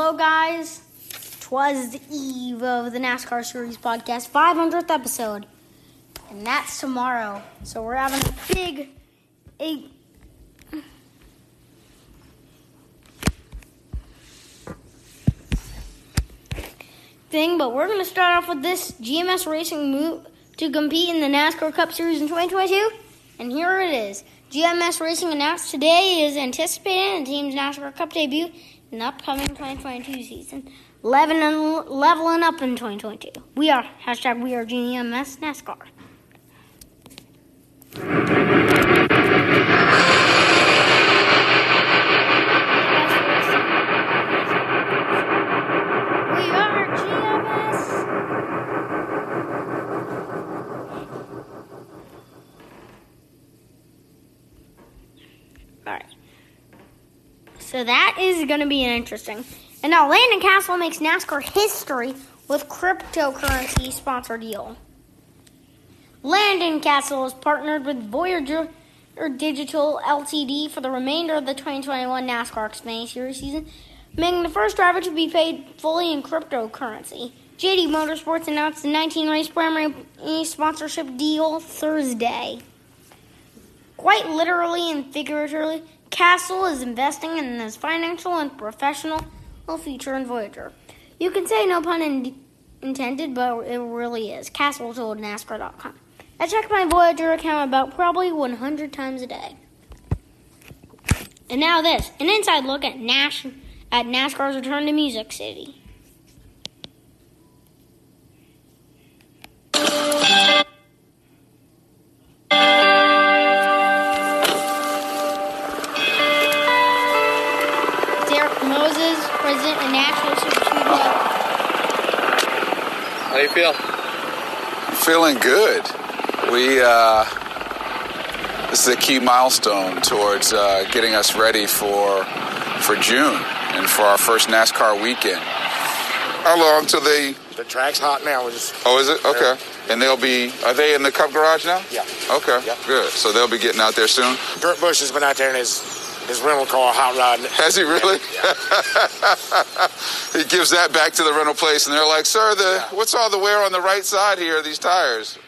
Hello, guys. Twas the eve of the NASCAR Series podcast, 500th episode, and that's tomorrow. So we're having a big, a thing, but we're going to start off with this GMS Racing move to compete in the NASCAR Cup Series in 2022. And here it is. GMS Racing announced today is anticipating the team's NASCAR Cup debut the upcoming 2022 season, leveling, leveling up in 2022. We are, hashtag we are GMS NASCAR. We are GMS. All right. So that is going to be an interesting. And now Landon Cassill makes NASCAR history with cryptocurrency sponsor deal. Landon Cassill is partnered with Voyager Digital Ltd for the remainder of the 2021 NASCAR Xfinity Series season, making the first driver to be paid fully in cryptocurrency. JD Motorsports announced the 19 race primary sponsorship deal Thursday. Quite literally and figuratively, Cassill is investing in his financial and professional future in Voyager. You can say no pun in- intended, but it really is. Cassill told NASCAR.com. I check my Voyager account about probably 100 times a day. And now this, an inside look at Nash at NASCAR's return to Music City. President of Super Speedway. How do you feel? Feeling good. We uh, this is a key milestone towards uh, getting us ready for for June and for our first NASCAR weekend. How long till they? The track's hot now. We're just Oh, is it okay? And they'll be. Are they in the Cup garage now? Yeah. Okay. Yeah. Good. So they'll be getting out there soon. Kurt Busch has been out there in his his rental car hot rodding. it. Has he really? he gives that back to the rental place, and they're like, "Sir, the what's all the wear on the right side here? Of these tires."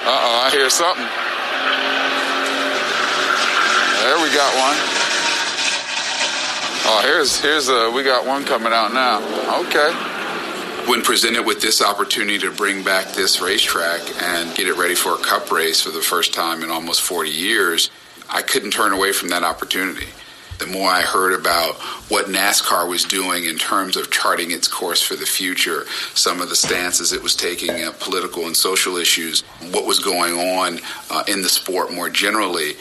Uh oh, I hear something. There we got one. Oh, here's here's uh we got one coming out now. Okay. When presented with this opportunity to bring back this racetrack and get it ready for a cup race for the first time in almost 40 years, I couldn't turn away from that opportunity. The more I heard about what NASCAR was doing in terms of charting its course for the future, some of the stances it was taking, uh, political and social issues, what was going on uh, in the sport more generally,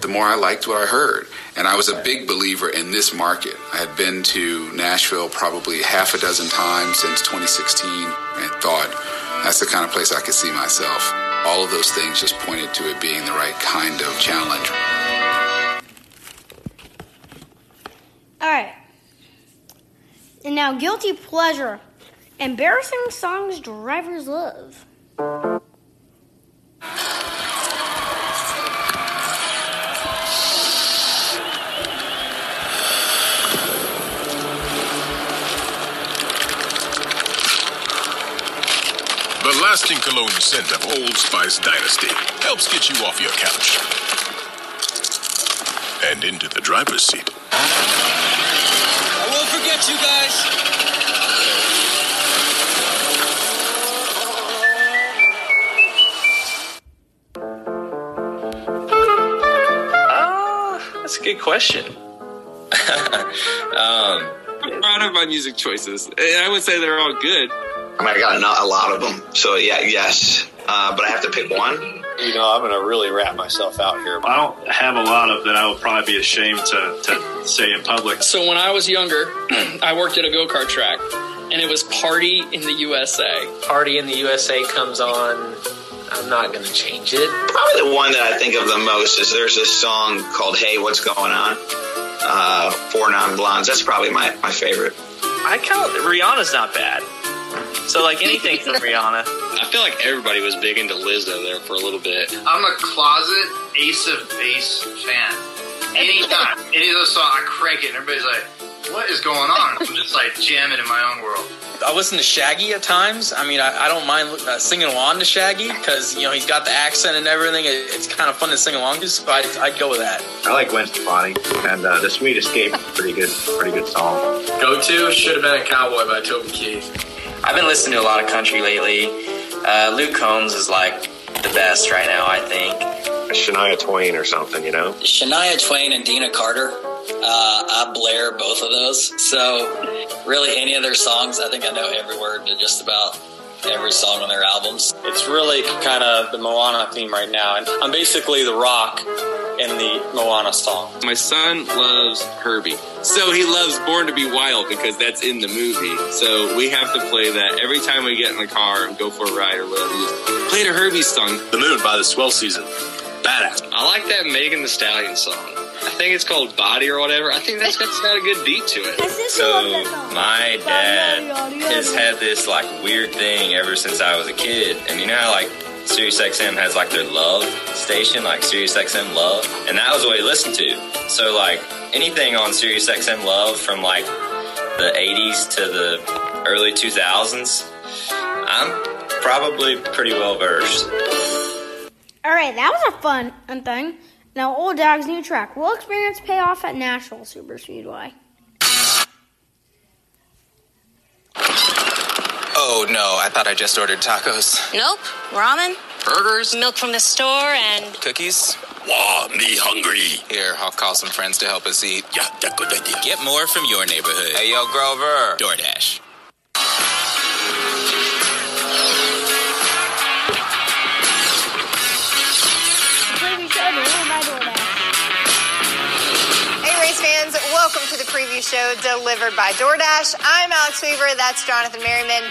the more I liked what I heard. And I was a big believer in this market. I had been to Nashville probably half a dozen times since 2016 and thought that's the kind of place I could see myself. All of those things just pointed to it being the right kind of challenge. All right. And now, guilty pleasure. Embarrassing songs drivers love. Scent of Old Spice Dynasty. Helps get you off your couch and into the driver's seat. I won't forget you guys. Ah, that's a good question. um, proud of my music choices. And I would say they're all good. I mean, I got a, a lot of them. So yeah, yes. Uh, but I have to pick one. You know, I'm going to really wrap myself out here. I don't have a lot of that I would probably be ashamed to, to say in public. So when I was younger, I worked at a go kart track, and it was Party in the USA. Party in the USA comes on. I'm not going to change it. Probably the one that I think of the most is there's this song called "Hey, What's Going On." Uh, Four Non Blondes. That's probably my, my favorite. I count Rihanna's not bad. So like anything from Rihanna. I feel like everybody was big into Lizzo there for a little bit. I'm a closet Ace of Base fan. Anytime any of those songs, I crank it, and everybody's like, What is going on? I'm just like jamming in my own world. I listen to Shaggy at times. I mean, I, I don't mind uh, singing along to Shaggy because you know he's got the accent and everything. It, it's kind of fun to sing along to. So I'd, I'd go with that. I like Gwen Stefani, and uh, The Sweet Escape, pretty good, pretty good song. Go to should have been a cowboy by Toby Keith. I've been listening to a lot of country lately. Uh, Luke Combs is like the best right now, I think. Shania Twain or something, you know? Shania Twain and Deana Carter. Uh, I blare both of those. So, really, any of their songs, I think I know every word to just about every song on their albums. It's really kind of the Moana theme right now. And I'm basically the rock in the Moana song. My son loves Herbie. So he loves Born to Be Wild because that's in the movie. So we have to play that every time we get in the car and go for a ride or whatever. we Just play the Herbie song. The Moon by the Swell Season. Badass. I like that Megan Thee Stallion song. I think it's called Body or whatever. I think that's, that's got a good beat to it. So my dad has had this like weird thing ever since I was a kid, and you know how like SiriusXM has like their love station, like SiriusXM Love, and that was what he listened to. So like anything on SiriusXM Love from like the 80s to the early 2000s, I'm probably pretty well versed. All right, that was a fun thing. Now, Old Dog's new track will experience payoff at Nashville Super Speedway. Oh no, I thought I just ordered tacos. Nope. Ramen, Burgers? milk from the store, and Cookies? Wow, me hungry. Here, I'll call some friends to help us eat. Yeah, that good idea. Get more from your neighborhood. Hey yo, Grover. DoorDash. Fans, welcome to the preview show delivered by DoorDash. I'm Alex Weaver, that's Jonathan Merriman.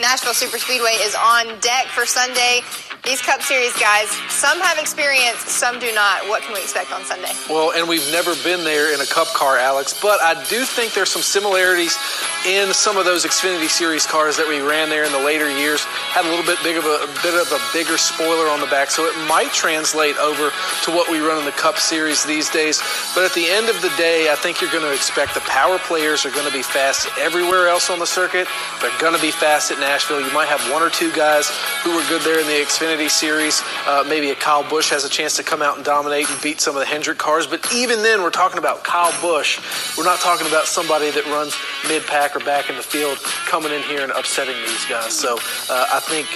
Nashville Super Speedway is on deck for Sunday. These Cup Series guys, some have experience, some do not. What can we expect on Sunday? Well, and we've never been there in a Cup car, Alex, but I do think there's some similarities in some of those Xfinity Series cars that we ran there in the later years. Had a little bit big of a, a bit of a bigger spoiler on the back, so it might translate over to what we run in the Cup Series these days. But at the end of the day, I think you're going to expect the power players are going to be fast everywhere else on the circuit. They're going to be fast at Nashville. You might have one or two guys who were good there in the Xfinity Series. Uh, maybe a Kyle Busch has a chance to come out and dominate and beat some of the Hendrick cars. But even then, we're talking about Kyle Busch. We're not talking about somebody that runs mid pack or back in the field coming in here and upsetting these guys. So uh, I think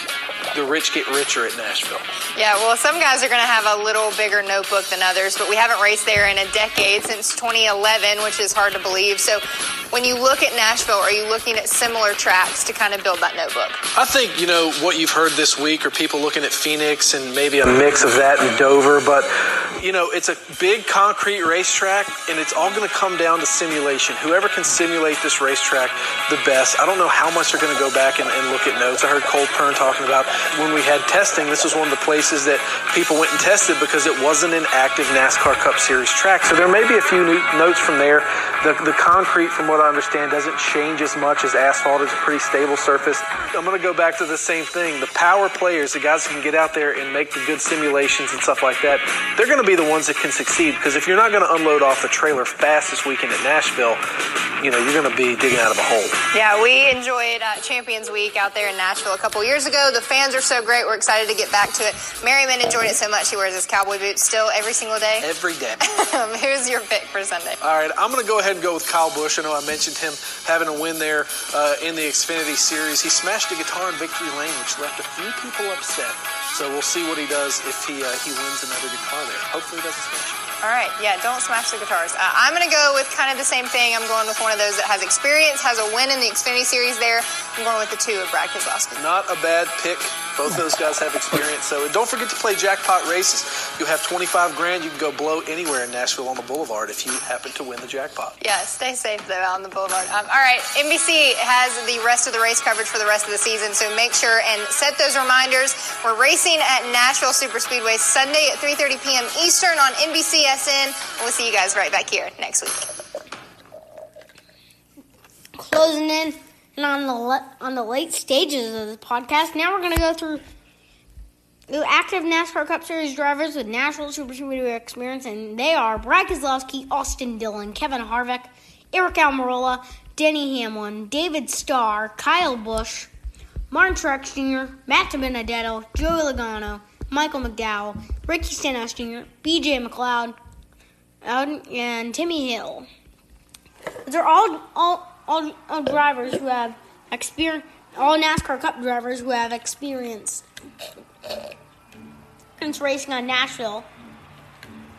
the rich get richer at Nashville. Yeah, well, some guys are going to have a little bigger notebook than others, but we haven't raced there in a decade since 2011, which is hard to believe. So, when you look at Nashville, are you looking at similar tracks to kind of build that notebook? I think, you know, what you've heard this week are people looking at Phoenix and maybe a mix of that and Dover, but, you know, it's a big concrete racetrack and it's all going to come down to simulation. Whoever can simulate this racetrack the best. I don't know how much they're going to go back and, and look at notes. I heard Cole Pearn talking about when we had testing, this was one of the places that people went and tested because it wasn't an active NASCAR Cup Series track. So there may be a few notes from there. The, the concrete, from what I understand, doesn't change as much as asphalt. It's a pretty stable surface. I'm going to go back to the same thing. The power players, the guys who can get out there and make the good simulations and stuff like that, they're going to be the ones that can succeed. Because if you're not going to unload off the trailer fast this weekend at Nashville, you know, you're going to be digging out of a hole. Yeah, we enjoyed uh, Champions Week out there in Nashville a couple years ago. The fans are so great. We're excited to get back to it. Merriman enjoyed it so much he wears his cowboy boots still every single day. Every day. Who's your pick for Sunday? All right, I'm going to go ahead and go with Kyle Busch. I know I mentioned him having a win there uh, in the Xfinity Series. He smashed a guitar in victory lane, which left a few people upset. So we'll see what he does if he uh, he wins another guitar there. Hopefully, he doesn't smash it. All right, yeah, don't smash the guitars. Uh, I'm going to go with kind of the same thing. I'm going with one of those that has experience, has a win in the Xfinity Series there. I'm going with the two of Brad Keselowski. Not a bad pick. Both those guys have experience. So and don't forget to play jackpot races. You'll have 25 grand. You can go blow anywhere in Nashville on the Boulevard if you happen to win the jackpot. Yeah, stay safe though on the boulevard. Um, all right, NBC has the rest of the race coverage for the rest of the season, so make sure and set those reminders. We're racing at Nashville Super Speedway Sunday at 3:30 p.m. Eastern on NBCSN. We'll see you guys right back here next week. Closing in and on the le- on the late stages of the podcast. Now we're going to go through the active NASCAR Cup Series drivers with Nashville Super Speedway experience, and they are Brad Keselowski, Austin Dillon, Kevin Harvick, Aric Almirola, Denny Hamlin, David Starr, Kyle Busch, Martin Truex Jr., Matt Benedetto, Joey Logano, Michael McDowell, Ricky Stenhouse Jr., BJ McLeod, and Timmy Hill. They're all all all, all drivers who have experience. All NASCAR Cup drivers who have experience since racing on Nashville.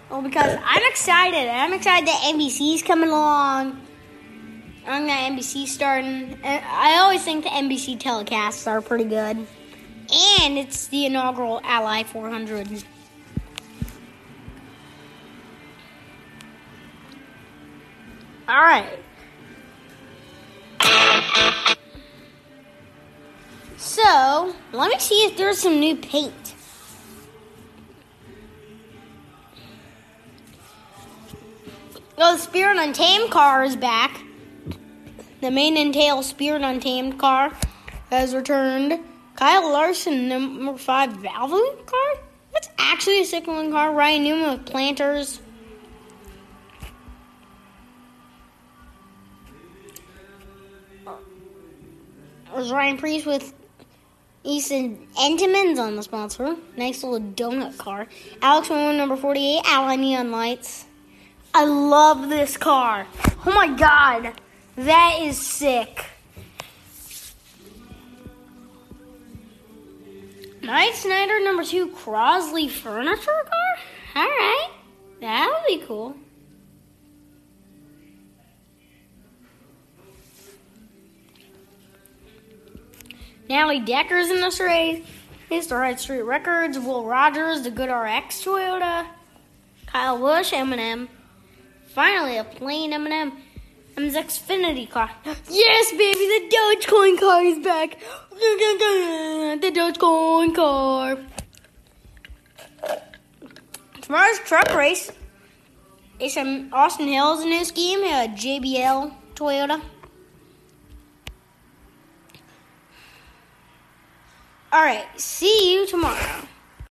Well, because I'm excited. I'm excited that NBC's coming along. I'm that NBC starting. I always think the NBC telecasts are pretty good. And it's the inaugural Ally 400. All right. So, let me see if there's some new paint. Oh, the Spirit Untamed car is back. The main and tail Spirit Untamed car has returned. Kyle Larson, number five Valvoline car? That's actually a signaling car. Ryan Newman with planters. There's Ryan Preece with Easton Entenmann's on the sponsor. Nice little donut car. Alex Moon, number 48, Ally Neon Lights. I love this car. Oh my god. That is sick. Myatt Snider, number two, Crosley Furniture car? Alright. That would be cool. Natalie Decker's in this race. The Right Street Records, Will Rogers, the Good RX Toyota, Kyle Busch, M&M. Finally, a plain M&M. M's Xfinity car. Yes, baby, the Dogecoin car is back. The Dogecoin car. Tomorrow's truck race. It's in Austin Hill's in new scheme, a JBL Toyota. All right, see you tomorrow.